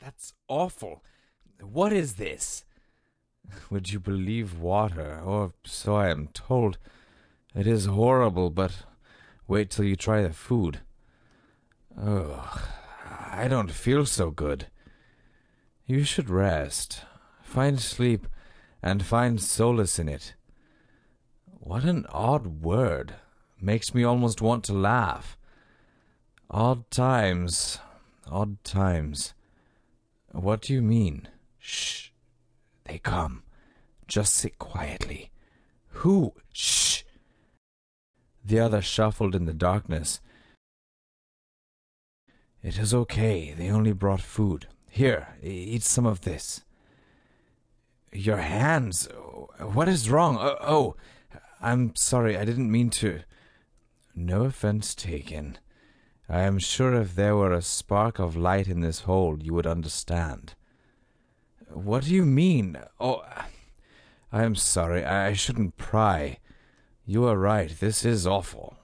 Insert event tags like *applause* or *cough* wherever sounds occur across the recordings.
that's awful. What is this? *laughs* Would you believe water, or so I am told? It is horrible, but wait till you try the food. Oh, I don't feel so good. You should rest, find sleep, and find solace in it. What an odd word. Makes me almost want to laugh. Odd times, odd times. What do you mean? Shh. They come. Just sit quietly. Who? Shh. The other shuffled in the darkness. It is okay. They only brought food. Here, eat some of this. Your hands. What is wrong? Oh, oh, I'm sorry. I didn't mean to. No offense taken. I am sure if there were a spark of light in this hole, you would understand. What do you mean? Oh, I am sorry. I shouldn't pry. You are right. This is awful.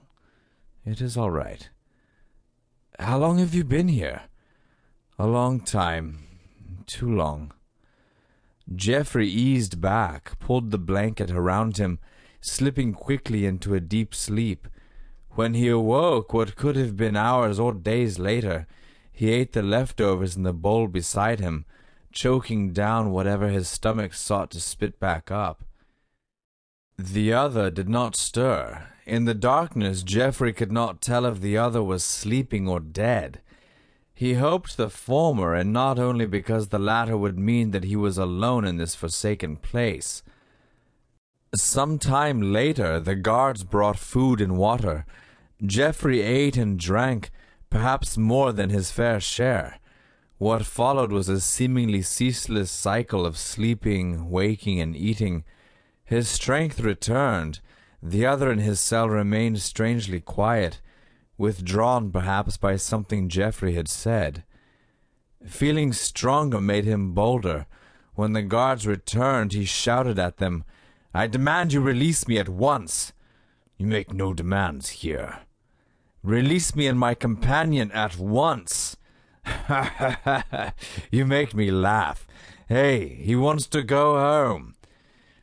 It is all right. How long have you been here? A long time. Too long. Geoffrey eased back, pulled the blanket around him, slipping quickly into a deep sleep. When he awoke, what could have been hours or days later, he ate the leftovers in the bowl beside him, choking down whatever his stomach sought to spit back up. The other did not stir. In the darkness, Geoffrey could not tell if the other was sleeping or dead. He hoped the former, and not only because the latter would mean that he was alone in this forsaken place. Some time later, the guards brought food and water. Geoffrey ate and drank, perhaps more than his fair share. What followed was a seemingly ceaseless cycle of sleeping, waking, and eating. His strength returned. The other in his cell remained strangely quiet, withdrawn perhaps by something Geoffrey had said. Feeling stronger made him bolder. When the guards returned, he shouted at them, I demand you release me at once. You make no demands here. Release me and my companion at once. *laughs* you make me laugh. Hey, he wants to go home.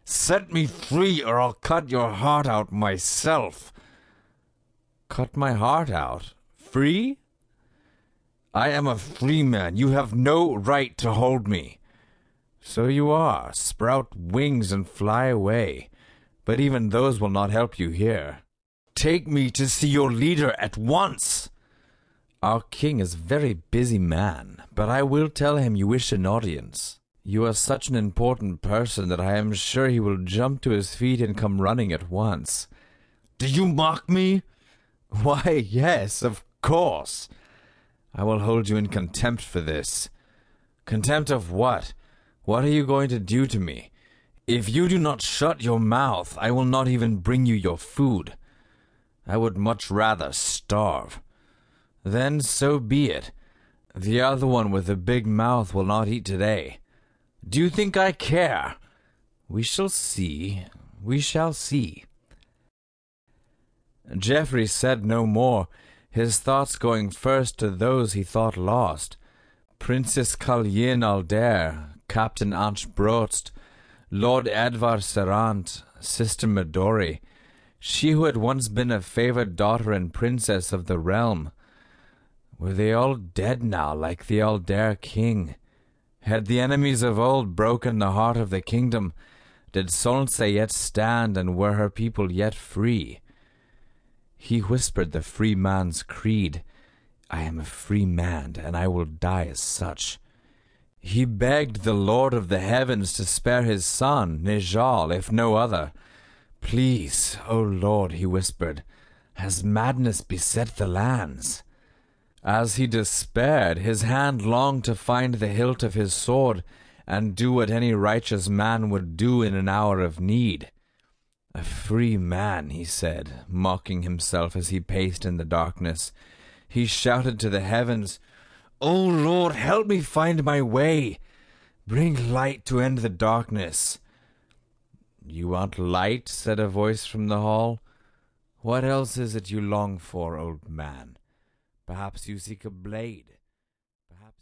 Set me free, or I'll cut your heart out myself. Cut my heart out? Free? I am a free man. You have no right to hold me. So you are. Sprout wings and fly away. But even those will not help you here. Take me to see your leader at once. Our king is a very busy man, but I will tell him you wish an audience. You are such an important person that I am sure he will jump to his feet and come running at once. Do you mock me? *laughs* Why, yes, of course. I will hold you in contempt for this. Contempt of what? What are you going to do to me? If you do not shut your mouth, I will not even bring you your food. I would much rather starve. Then so be it. The other one with the big mouth will not eat today. Do you think I care? We shall see. We shall see. Geoffrey said no more, his thoughts going first to those he thought lost. Princess Calyin Alder, Captain Anchbrost, Lord Edvar Serant, Sister Midori, she who had once been a favored daughter and princess of the realm, were they all dead now, like the Alder king? Had the enemies of old broken the heart of the kingdom? Did Solnse yet stand, and were her people yet free? He whispered the free man's creed. I am a free man, and I will die as such. He begged the Lord of the heavens to spare his son, Nijal, if no other. Please, O Lord, he whispered, has madness beset the lands? As he despaired, his hand longed to find the hilt of his sword and do what any righteous man would do in an hour of need. A free man, he said, mocking himself as he paced in the darkness. He shouted to the heavens, O Lord, help me find my way. Bring light to end the darkness. You want light? said a voice from the hall. What else is it you long for, old man? Perhaps you seek a blade.